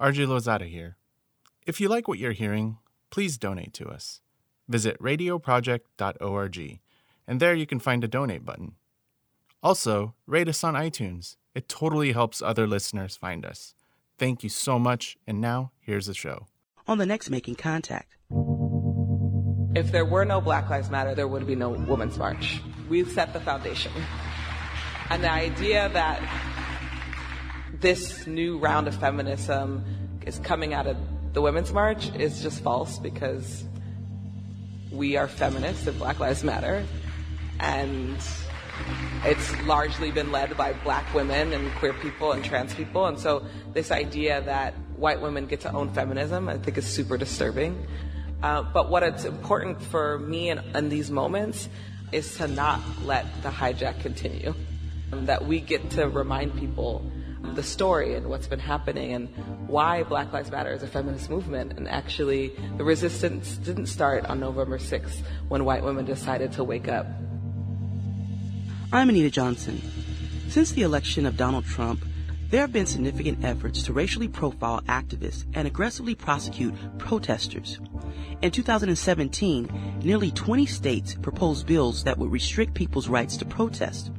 RJ Lozada here. If you like what you're hearing, please donate to us. Visit radioproject.org, and there you can find a donate button. Also, rate us on iTunes. It totally helps other listeners find us. Thank you so much, and now here's the show. On the next Making Contact. If there were no Black Lives Matter, there would be no Women's March. We've set the foundation. And the idea that this new round of feminism is coming out of the Women's March is just false because we are feminists and Black Lives Matter. And it's largely been led by black women and queer people and trans people. And so this idea that white women get to own feminism, I think is super disturbing. Uh, but what it's important for me in, in these moments is to not let the hijack continue. That we get to remind people the story and what's been happening and why Black Lives Matter is a feminist movement. And actually, the resistance didn't start on November 6th when white women decided to wake up. I'm Anita Johnson. Since the election of Donald Trump, there have been significant efforts to racially profile activists and aggressively prosecute protesters. In 2017, nearly 20 states proposed bills that would restrict people's rights to protest.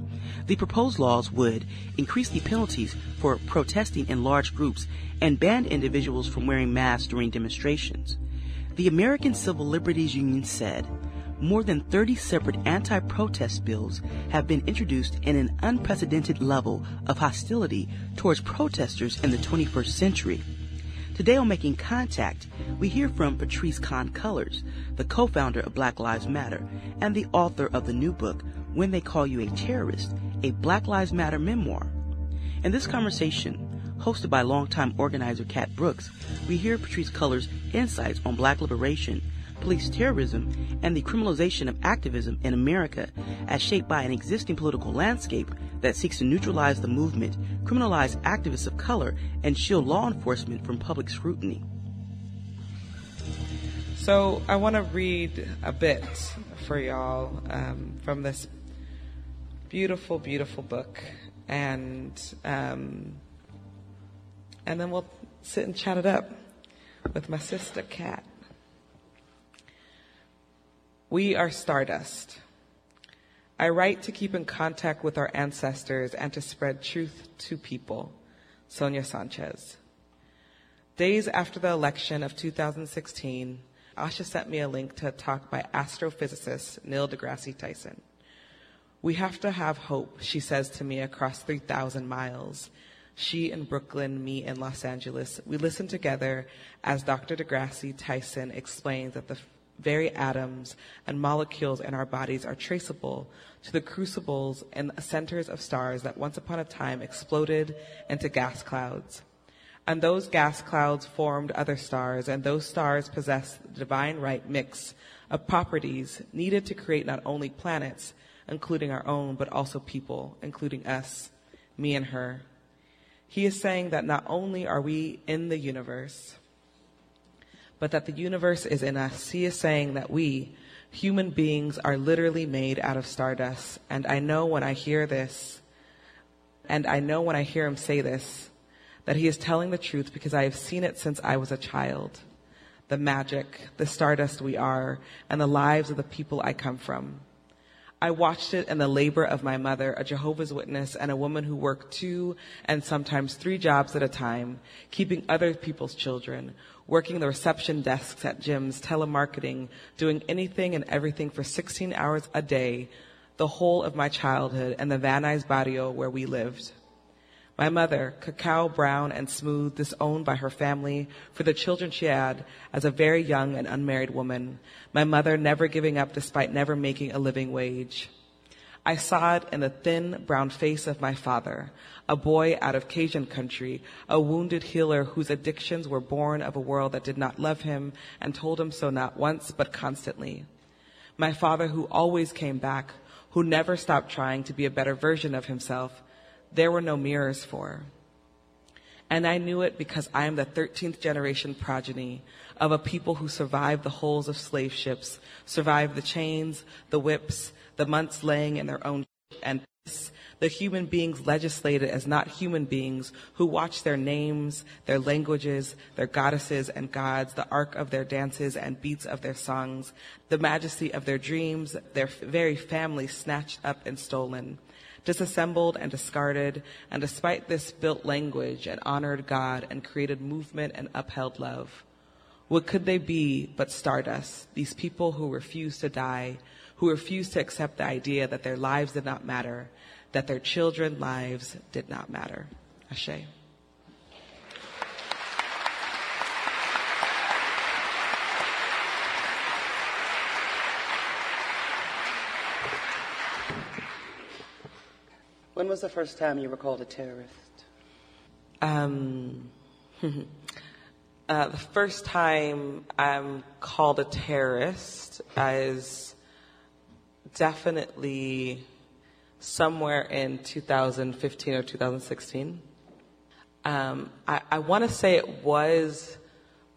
The proposed laws would increase the penalties for protesting in large groups and ban individuals from wearing masks during demonstrations. The American Civil Liberties Union said more than 30 separate anti-protest bills have been introduced in an unprecedented level of hostility towards protesters in the 21st century. Today on Making Contact, we hear from Patrisse Khan-Cullors, the co-founder of Black Lives Matter and the author of the new book, When They Call You a Terrorist, a Black Lives Matter memoir. In this conversation, hosted by longtime organizer Cat Brooks, we hear Patrisse Cullors' insights on black liberation police terrorism, and the criminalization of activism in America as shaped by an existing political landscape that seeks to neutralize the movement, criminalize activists of color, and shield law enforcement from public scrutiny. So I want to read a bit for y'all um, from this beautiful, beautiful book, and um, and then we'll sit and chat it up with my sister Cat. We are stardust. I write to keep in contact with our ancestors and to spread truth to people. Sonia Sanchez. Days after the election of 2016, Asha sent me a link to a talk by astrophysicist Neil deGrasse Tyson. We have to have hope, she says to me across 3,000 miles. She in Brooklyn, me in Los Angeles. We listen together as Dr. deGrasse Tyson explains that the very atoms and molecules in our bodies are traceable to the crucibles and centers of stars that once upon a time exploded into gas clouds. And those gas clouds formed other stars, and those stars possess the divine right mix of properties needed to create not only planets, including our own, but also people, including us, me and her. He is saying that not only are we in the universe, but that the universe is in us. He is saying that we, human beings, are literally made out of stardust. And I know when I hear this, and I know when I hear him say this, that he is telling the truth because I have seen it since I was a child. The magic, the stardust we are, and the lives of the people I come from. I watched it in the labor of my mother, a Jehovah's Witness and a woman who worked two and sometimes three jobs at a time, keeping other people's children, working the reception desks at gyms, telemarketing, doing anything and everything for 16 hours a day, the whole of my childhood and the Van Nuys barrio where we lived. My mother, cacao brown and smooth, disowned by her family for the children she had as a very young and unmarried woman. My mother never giving up despite never making a living wage. I saw it in the thin brown face of my father, a boy out of Cajun country, a wounded healer whose addictions were born of a world that did not love him and told him so not once but constantly. My father who always came back, who never stopped trying to be a better version of himself, there were no mirrors for. And I knew it because I am the 13th generation progeny of a people who survived the hulls of slave ships, survived the chains, the whips, the months laying in their own and the human beings legislated as not human beings who watched their names, their languages, their goddesses and gods, the arc of their dances and beats of their songs, the majesty of their dreams, their very family snatched up and stolen, disassembled and discarded, and despite this built language and honored God and created movement and upheld love. What could they be but stardust, these people who refuse to die, who refuse to accept the idea that their lives did not matter, that their children's lives did not matter. Ashe. When was the first time you were called a terrorist? Um, uh, the first time I'm called a terrorist is definitely somewhere in 2015 or 2016. Um, I, I want to say it was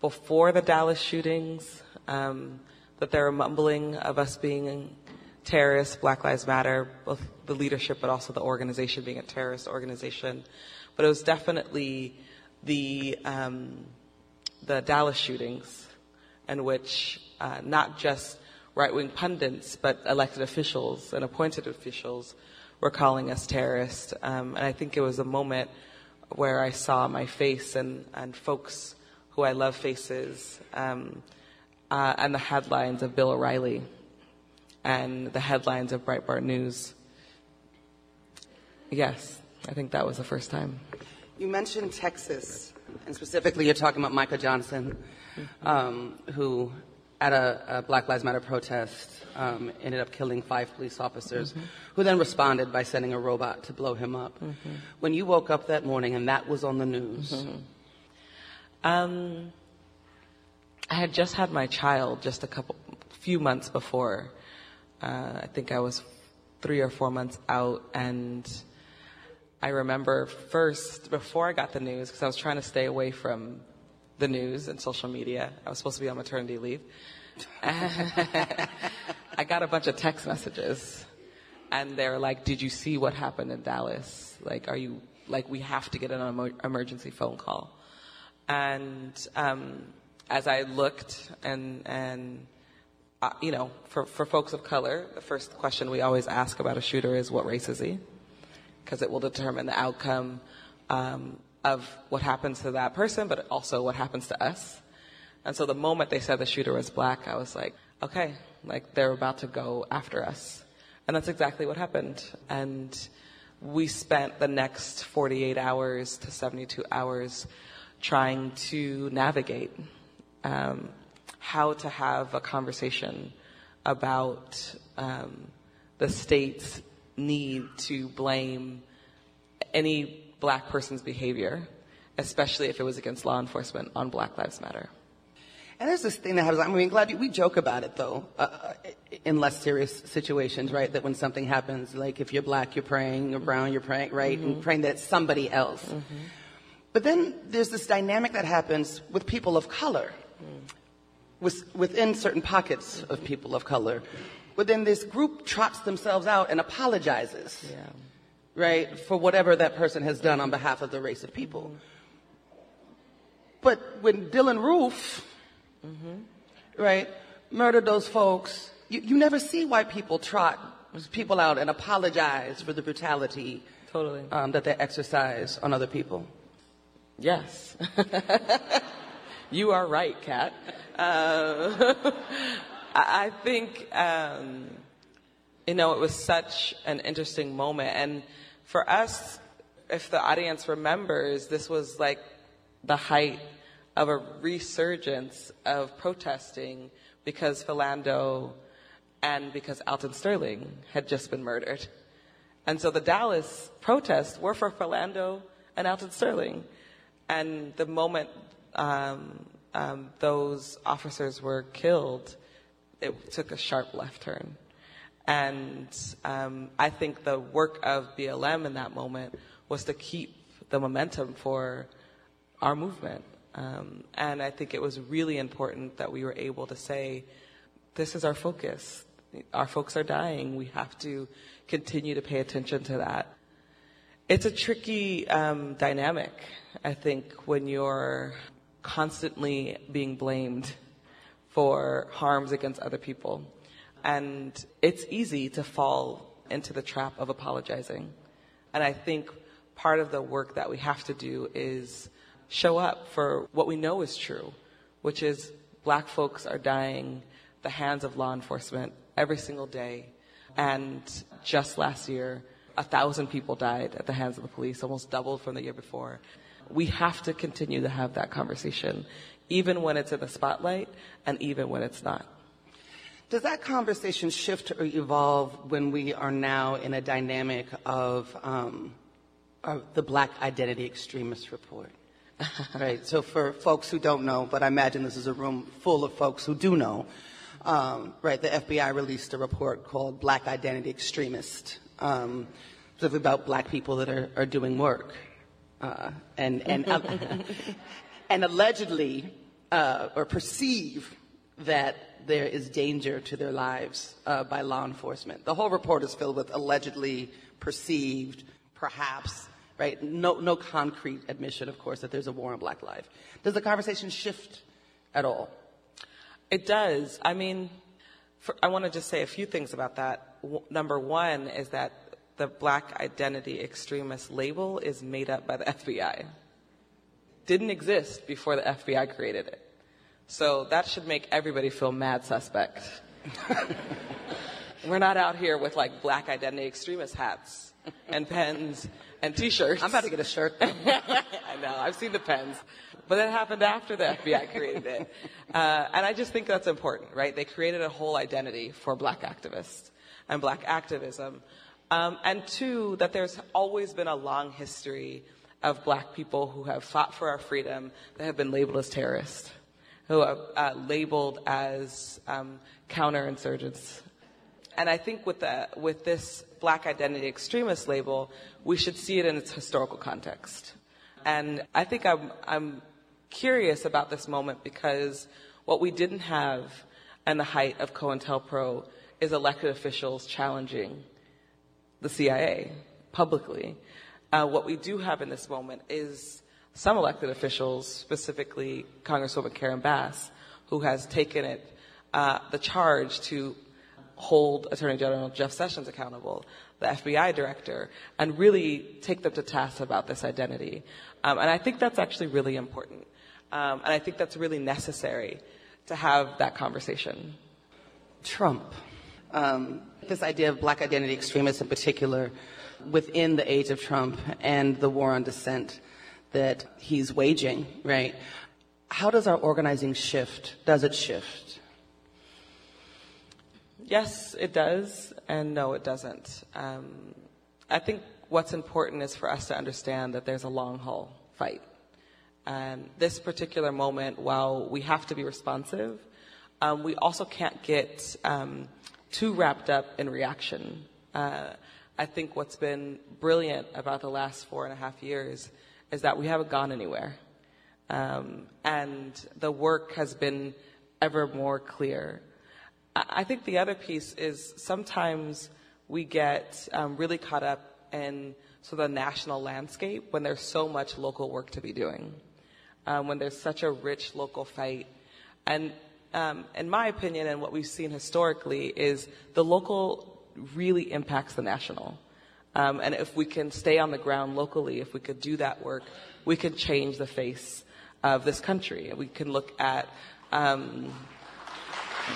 before the Dallas shootings um, that there were mumbling of us being terrorists, Black Lives Matter, both the leadership but also the organization being a terrorist organization. But it was definitely the um, the Dallas shootings, in which uh, not just right wing pundits but elected officials and appointed officials were calling us terrorists. Um, and I think it was a moment where I saw my face and, and folks who I love faces um, uh, and the headlines of Bill O'Reilly and the headlines of Breitbart News. Yes, I think that was the first time. You mentioned Texas, and specifically you're talking about Micah Johnson, um, who at a, a, Black Lives Matter protest um, ended up killing five police officers, mm-hmm. who then responded by sending a robot to blow him up. Mm-hmm. When you woke up that morning and that was on the news, mm-hmm. um, I had just had my child just a couple, few months before. Uh, I think I was three or four months out, and I remember first before I got the news because I was trying to stay away from the news and social media. I was supposed to be on maternity leave. I got a bunch of text messages and they were like, did you see what happened in Dallas? Like, are you, like, we have to get an emergency phone call. And, um, as I looked and, and, uh, you know, for, for folks of color, the first question we always ask about a shooter is what race is he? Because it will determine the outcome, um, of what happens to that person, but also what happens to us. And so the moment they said the shooter was black, I was like, okay, like they're about to go after us. And that's exactly what happened. And we spent the next 48 hours to 72 hours trying to navigate um, how to have a conversation about um, the state's need to blame any black person's behavior, especially if it was against law enforcement on Black Lives Matter. And there's this thing that happens. I mean, glad you, we joke about it though, uh, uh, in less serious situations, right? That when something happens, like if you're black, you're praying, you're brown, you're praying, right? Mm-hmm. And praying that it's somebody else. Mm-hmm. But then there's this dynamic that happens with people of color, mm. With, within certain pockets of people of color. But then this group trots themselves out and apologizes. Yeah right, for whatever that person has done on behalf of the race of people. But when Dylann Roof, mm-hmm. right, murdered those folks, you, you never see white people trot people out and apologize for the brutality totally. Um, that they exercise on other people. Yes. you are right, Cat. Uh, I think, um, you know, it was such an interesting moment. And for us, if the audience remembers, this was like the height of a resurgence of protesting because Philando and because Alton Sterling had just been murdered. And so the Dallas protests were for Philando and Alton Sterling. And the moment um, um, those officers were killed, it took a sharp left turn. And um, I think the work of BLM in that moment was to keep the momentum for our movement. Um, and I think it was really important that we were able to say, this is our focus. Our folks are dying. We have to continue to pay attention to that. It's a tricky um, dynamic, I think, when you're constantly being blamed for harms against other people. And it's easy to fall into the trap of apologizing. And I think part of the work that we have to do is show up for what we know is true, which is black folks are dying the hands of law enforcement every single day. And just last year, a thousand people died at the hands of the police, almost doubled from the year before. We have to continue to have that conversation, even when it's in the spotlight and even when it's not. Does that conversation shift or evolve when we are now in a dynamic of, um, of the Black Identity Extremist Report? right. So for folks who don't know, but I imagine this is a room full of folks who do know, um, right? The FBI released a report called Black Identity Extremist, um, specifically about black people that are, are doing work, uh, and and uh, and allegedly uh, or perceive that there is danger to their lives uh, by law enforcement. The whole report is filled with allegedly perceived, perhaps right? No, no concrete admission, of course, that there's a war on black life. Does the conversation shift at all? It does. I mean, for, I want to just say a few things about that. W- number one is that the black identity extremist label is made up by the FBI. Didn't exist before the FBI created it. So that should make everybody feel mad suspect. We're not out here with like black identity extremist hats and pens and t-shirts. I'm about to get a shirt. I know. I've seen the pens, but that happened after the FBI created it, uh, and I just think that's important, right? They created a whole identity for Black activists and Black activism, um, and two, that there's always been a long history of Black people who have fought for our freedom that have been labeled as terrorists, who are uh, labeled as um, counterinsurgents and I think with, the, with this black identity extremist label, we should see it in its historical context. And I think I'm, I'm curious about this moment because what we didn't have in the height of COINTELPRO is elected officials challenging the CIA publicly. Uh, what we do have in this moment is some elected officials, specifically Congresswoman Karen Bass, who has taken it, uh, the charge to hold Attorney General Jeff Sessions accountable, the FBI director, and really take them to task about this identity. Um, and I think that's actually really important. Um, and I think that's really necessary to have that conversation. Trump. Um, this idea of black identity extremists in particular within the age of Trump and the war on dissent that he's waging, right? How does our organizing shift? Does it shift? Yes, it does, and no, it doesn't. Um, I think what's important is for us to understand that there's a long haul fight. And this particular moment, while we have to be responsive, um, we also can't get um, too wrapped up in reaction. Uh, I think what's been brilliant about the last four and a half years is that we haven't gone anywhere. Um, and the work has been ever more clear. I think the other piece is sometimes we get um, really caught up in sort of the national landscape when there's so much local work to be doing, um, when there's such a rich local fight. And um, in my opinion, and what we've seen historically, is the local really impacts the national. Um, and if we can stay on the ground locally, if we could do that work, we can change the face of this country. We can look at um,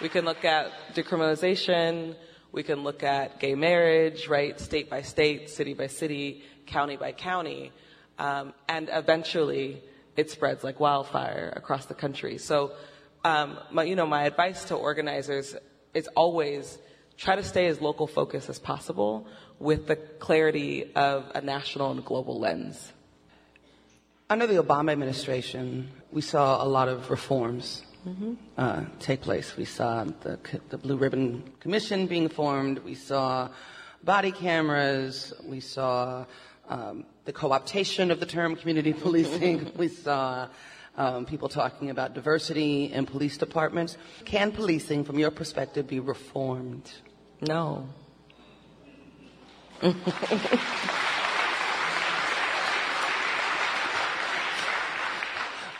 we can look at decriminalization. We can look at gay marriage, right? State by state, city by city, county by county. Um, and eventually it spreads like wildfire across the country. So, um, my, you know, my advice to organizers is always try to stay as local focused as possible with the clarity of a national and global lens. Under the Obama administration, we saw a lot of reforms mm-hmm. uh, take place. We saw the, the Blue Ribbon Commission being formed. We saw body cameras. We saw um, the co-optation of the term community policing. we saw um, people talking about diversity in police departments. Can policing, from your perspective, be reformed? No.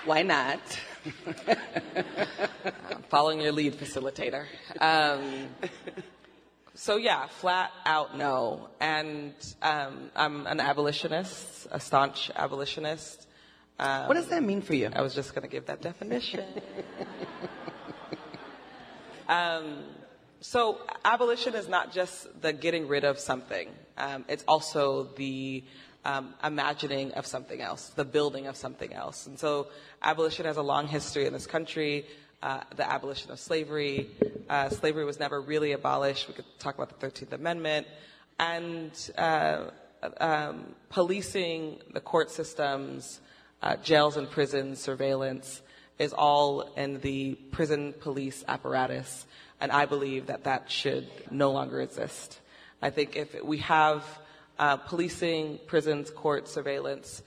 Why not? Following your lead, facilitator. Um, so yeah, flat out no. And um, I'm an abolitionist, a staunch abolitionist. Um, what does that mean for you? I was just going to give that definition. um, so abolition is not just the getting rid of something. Um, it's also the um, imagining of something else, the building of something else. And so abolition has a long history in this country. Uh, the abolition of slavery. Uh, slavery was never really abolished. We could talk about the 13th Amendment. And uh, um, policing the court systems, uh, jails and prisons, surveillance is all in the prison police apparatus. And I believe that that should no longer exist. I think if we have uh, policing, prisons, courts, surveillance,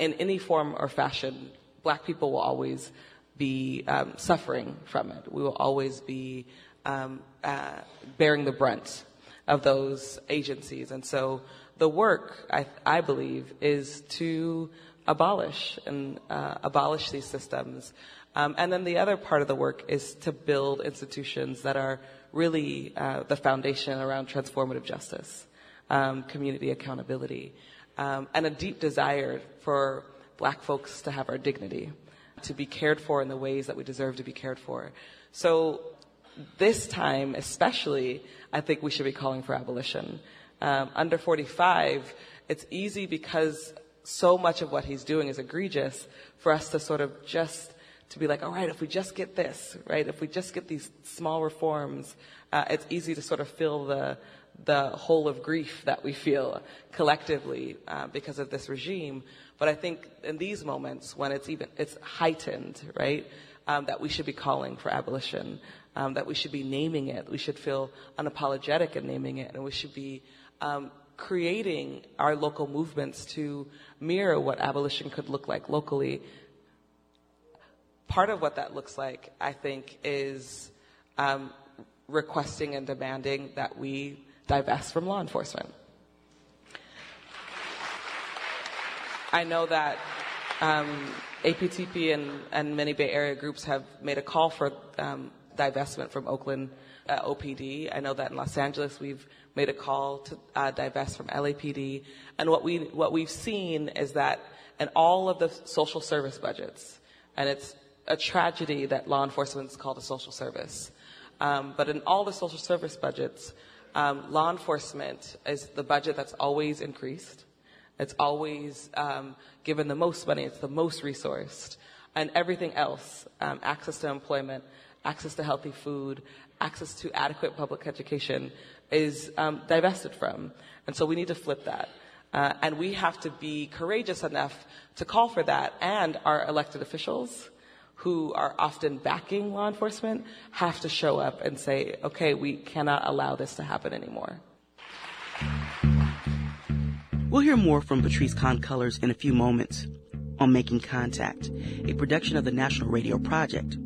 in any form or fashion, black people will always be um, suffering from it. We will always be um, uh, bearing the brunt of those agencies. And so the work, I, I believe, is to abolish and uh, abolish these systems. Um, and then the other part of the work is to build institutions that are really uh, the foundation around transformative justice um, community accountability, um, and a deep desire for black folks to have our dignity, to be cared for in the ways that we deserve to be cared for. So this time, especially, I think we should be calling for abolition. Um, under 45, it's easy because so much of what he's doing is egregious for us to sort of just to be like, all right, if we just get this, right, if we just get these small reforms, uh, it's easy to sort of feel the the whole of grief that we feel collectively uh, because of this regime. But I think in these moments when it's even it's heightened, right, um, that we should be calling for abolition, um, that we should be naming it, we should feel unapologetic in naming it, and we should be um, creating our local movements to mirror what abolition could look like locally. Part of what that looks like, I think, is um, requesting and demanding that we divest from law enforcement. I know that um, APTP and, and, many Bay Area groups have made a call for um, divestment from Oakland uh, OPD. I know that in Los Angeles we've made a call to uh, divest from LAPD. And what we what we've seen is that in all of the social service budgets, and it's a tragedy that law enforcement is called a social service, um, but in all the social service budgets, um, law enforcement is the budget that's always increased. It's always um, given the most money. It's the most resourced. And everything else, um, access to employment, access to healthy food, access to adequate public education, is um, divested from. And so we need to flip that. Uh, and we have to be courageous enough to call for that. And our elected officials who are often backing law enforcement have to show up and say, okay, we cannot allow this to happen anymore. We'll hear more from Patrisse Khan-Cullors in a few moments on Making Contact, a production of the National Radio Project.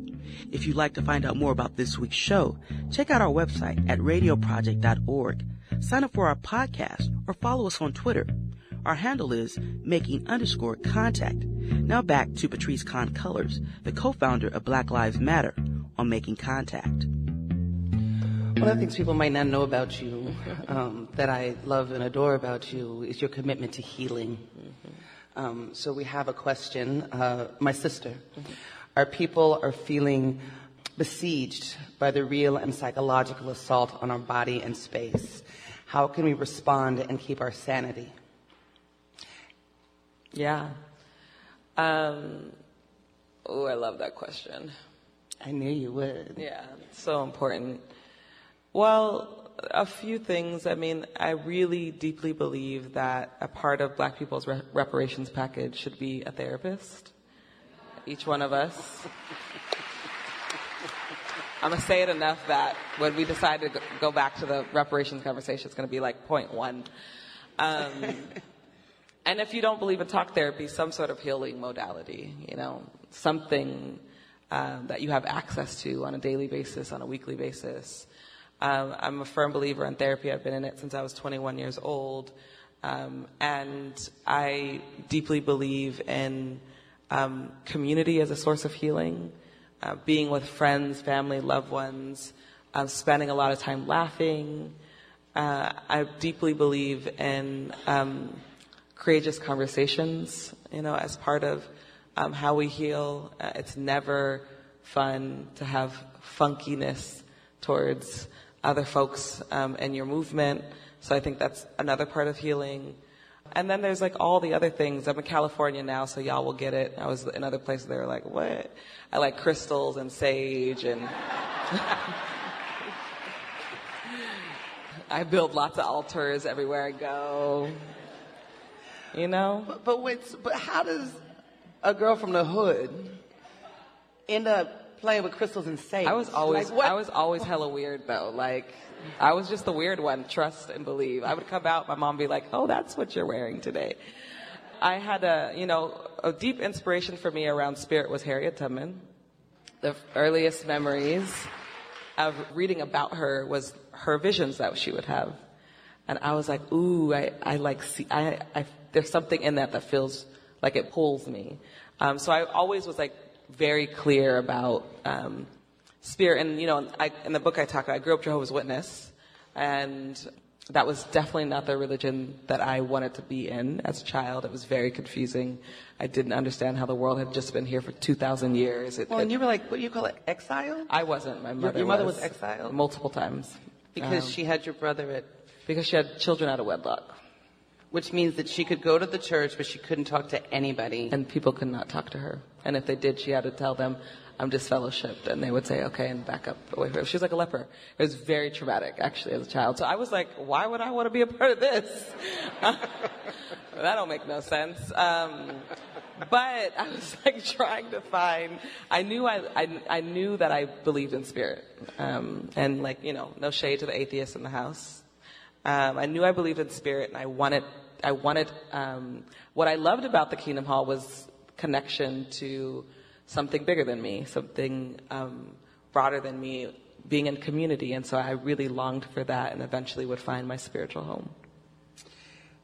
If you'd like to find out more about this week's show, check out our website at radioproject.org. Sign up for our podcast or follow us on Twitter. Our handle is making underscore contact. Now back to Patrisse Khan-Cullors, the co-founder of Black Lives Matter, on Making Contact. One of the things people might not know about you, um, that I love and adore about you, is your commitment to healing. Um, so we have a question. Uh, my sister, our people are feeling besieged by the real and psychological assault on our body and space. How can we respond and keep our sanity? Yeah. Um, oh, I love that question. I knew you would. Yeah, so important. Well, a few things. I mean, I really deeply believe that a part of black people's re- reparations package should be a therapist. Each one of us. I'm gonna say it enough that when we decide to go back to the reparations conversation, it's gonna be like point one. Um, and if you don't believe in talk therapy, some sort of healing modality, you know, something um, that you have access to on a daily basis, on a weekly basis. Um, I'm a firm believer in therapy. I've been in it since I was 21 years old. Um, and I deeply believe in um, community as a source of healing, uh, being with friends, family, loved ones, uh, spending a lot of time laughing. Uh, I deeply believe in um, courageous conversations, you know, as part of um, how we heal. Uh, it's never fun to have funkiness towards other folks um, in your movement. So I think that's another part of healing. And then there's like all the other things. I'm in California now, so y'all will get it. I was in other places, they were like, what? I like crystals and sage and. I build lots of altars everywhere I go. You know? But, but, wait, but how does a girl from the hood end up playing with crystals and sage? I was always, Like, I was always hella weird though. Like, I was just the weird one. Trust and believe. I would come out, my mom would be like, "Oh, that's what you're wearing today." I had a, you know, a deep inspiration for me around spirit was Harriet Tubman. The earliest memories of reading about her was her visions that she would have. And I was like, ooh, I, I like see, I, I, there's something in that that feels like it pulls me. Um, so I always was like very clear about, um, spirit. And, you know, I, in the book I talk about, I grew up Jehovah's Witness. And that was definitely not the religion that I wanted to be in as a child. It was very confusing. I didn't understand how the world had just been here for 2,000 years. It, Well, it- and you were like, what do you call it? Exile? I wasn't. My mother your mother was. was exiled? Multiple times. Because Um, she had your brother at, because she had children out of wedlock. Which means that she could go to the church, but she couldn't talk to anybody. And people could not talk to her. And if they did, she had to tell them, I'm disfellowshipped. And they would say, okay, and back up away from her. She was like a leper. It was very traumatic, actually, as a child. So I was like, why would I want to be a part of this? that don't make no sense. Um, but I was like trying to find, I knew I, I, I knew that I believed in spirit. Um, and like, you know, no shade to the atheists in the house. Um, I knew I believed in spirit, and I wanted, I wanted. Um, what I loved about the Kingdom Hall was connection to something bigger than me, something um, broader than me, being in community, and so I really longed for that, and eventually would find my spiritual home.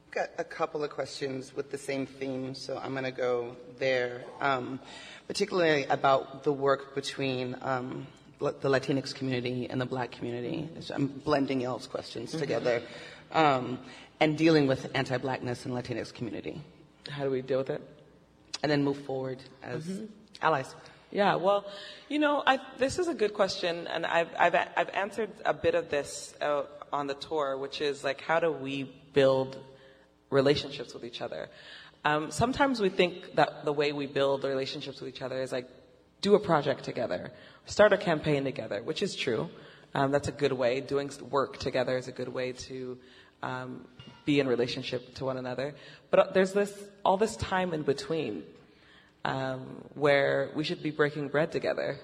I've got a couple of questions with the same theme, so I'm going to go there, um, particularly about the work between um, the Latinx community and the Black community. So I'm blending y'all's questions together, um, and dealing with anti-Blackness in Latinx community, How do we deal with it? and then move forward as allies. Yeah, well, you know, I, this is a good question, and I've, I've, I've answered a bit of this uh, on the tour, which is like, how do we build relationships with each other? Um, sometimes we think that the way we build relationships with each other is like, do a project together, start a campaign together, which is true. Um, that's a good way. Doing work together is a good way to um, be in relationship to one another. But there's this all this time in between um, where we should be breaking bread together.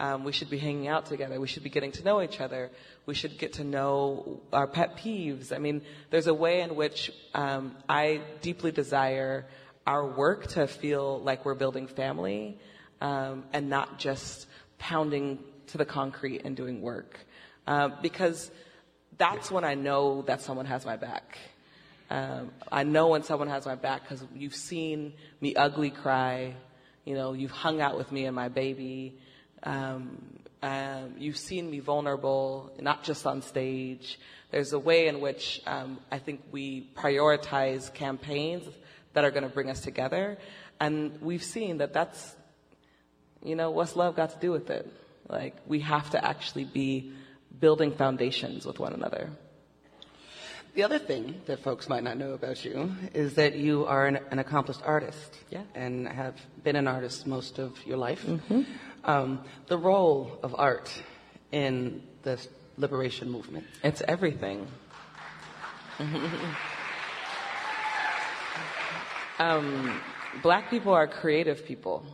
Um, we should be hanging out together. We should be getting to know each other. We should get to know our pet peeves. I mean, there's a way in which um, I deeply desire our work to feel like we're building family um, and not just pounding to the concrete and doing work. Uh, because that's when I know that someone has my back. Um, I know when someone has my back because you've seen me ugly cry. You know, you've hung out with me and my baby. Um, um, you've seen me vulnerable, not just on stage. There's a way in which um, I think we prioritize campaigns that are going to bring us together, and we've seen that that's, you know, what's love got to do with it? Like we have to actually be building foundations with one another. The other thing that folks might not know about you is that you are an, an accomplished artist. Yeah. And have been an artist most of your life. Um, the role of art in the liberation movement. It's everything. um, black people are creative people.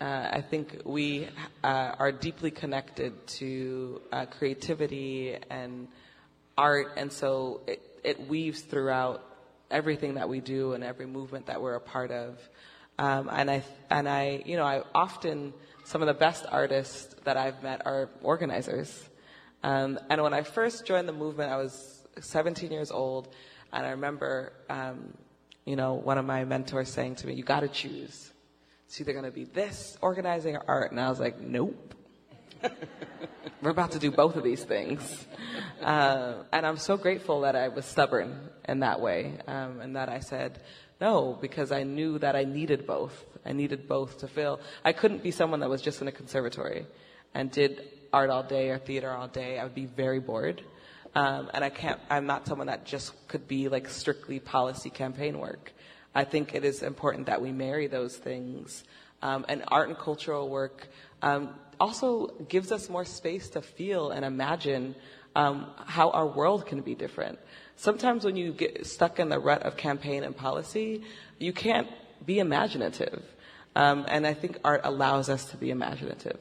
Uh, I think we uh, are deeply connected to uh, creativity and art, and so it, it weaves throughout everything that we do and every movement that we're a part of. Um, and I and I, you know, I often some of the best artists that I've met are organizers. Um, and when I first joined the movement, I was 17 years old, and I remember, um, you know, one of my mentors saying to me, "You got to choose. It's either going to be this, organizing, or art." And I was like, "Nope." We're about to do both of these things. Uh, and I'm so grateful that I was stubborn in that way, um, and that I said no, because I knew that I needed both. I needed both to feel. I couldn't be someone that was just in a conservatory and did art all day or theater all day. I would be very bored. Um, and I can't, I'm not someone that just could be like strictly policy campaign work. I think it is important that we marry those things. Um, and art and cultural work um, also gives us more space to feel and imagine um, how our world can be different. Sometimes when you get stuck in the rut of campaign and policy, you can't be imaginative. Um, and I think art allows us to be imaginative.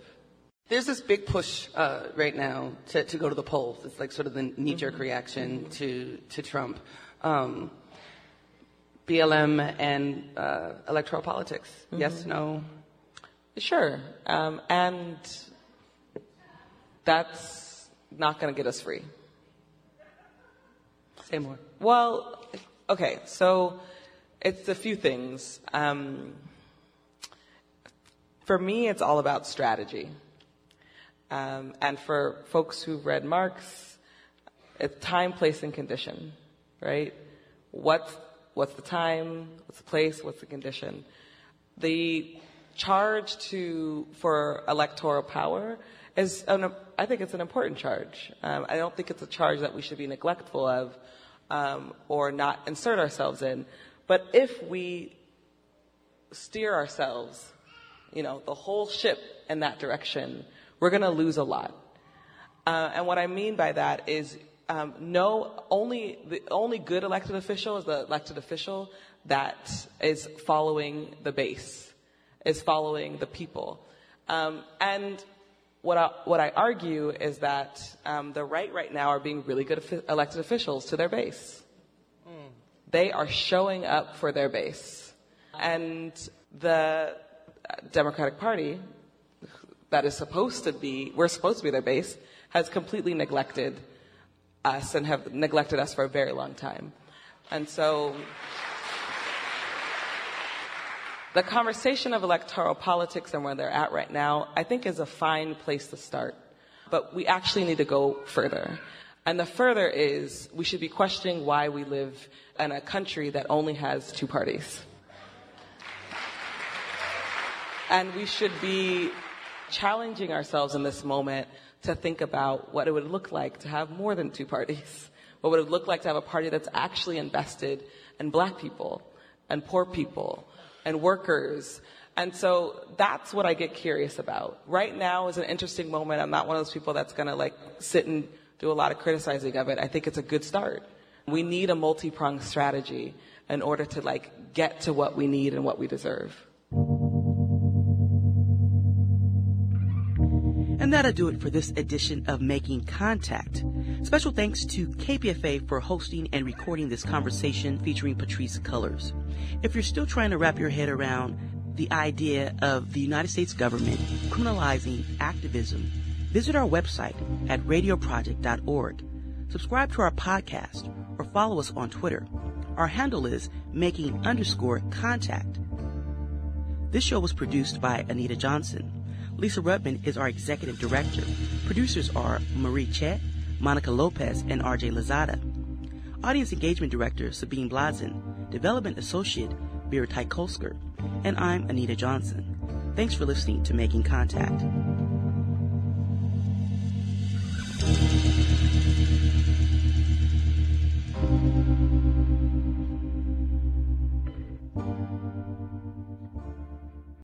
There's this big push uh, right now to, to go to the polls. It's like sort of the knee-jerk mm-hmm. reaction mm-hmm. to to Trump. BLM and uh, electoral politics. Mm-hmm. Yes, no. Sure, um, and that's not going to get us free. Say more. Well, okay, so it's a few things. Um, for me, it's all about strategy. Um, and for folks who've read Marx, it's time, place, and condition, right? What's, what's the time? What's the place? What's the condition? The charge to, for electoral power is, an, I think it's an important charge. Um, I don't think it's a charge that we should be neglectful of um, or not insert ourselves in. But if we steer ourselves, you know, the whole ship in that direction, we're going to lose a lot. Uh, and what I mean by that is um, no, only the only good elected official is the elected official that is following the base, is following the people. Um, and what I, what I argue is that um, the right right now are being really good elected officials to their base. Mm. They are showing up for their base. And the Democratic Party, that is supposed to be, we're supposed to be their base, has completely neglected us and have neglected us for a very long time. And so the conversation of electoral politics and where they're at right now, I think is a fine place to start. But we actually need to go further. And the further is we should be questioning why we live in a country that only has two parties. And we should be challenging ourselves in this moment to think about what it would look like to have more than two parties. What would it look like to have a party that's actually invested in black people and poor people and workers. And so that's what I get curious about. Right now is an interesting moment. I'm not one of those people that's going to like sit and do a lot of criticizing of it. I think it's a good start. We need a multi-pronged strategy in order to like get to what we need and what we deserve. And that'll do it for this edition of Making Contact. Special thanks to KPFA for hosting and recording this conversation featuring Patrisse Cullors. If you're still trying to wrap your head around the idea of the United States government criminalizing activism, visit our website at radioproject.org. Subscribe to our podcast or follow us on Twitter. Our handle is making underscore contact. This show was produced by Anita Johnson. Lisa Rudman is our executive director. Producers are Marie Chet, Monica Lopez, and RJ Lozada. Audience engagement director Sabine Blaizin. Development associate Vera Tykulsker. And I'm Anita Johnson. Thanks for listening to Making Contact.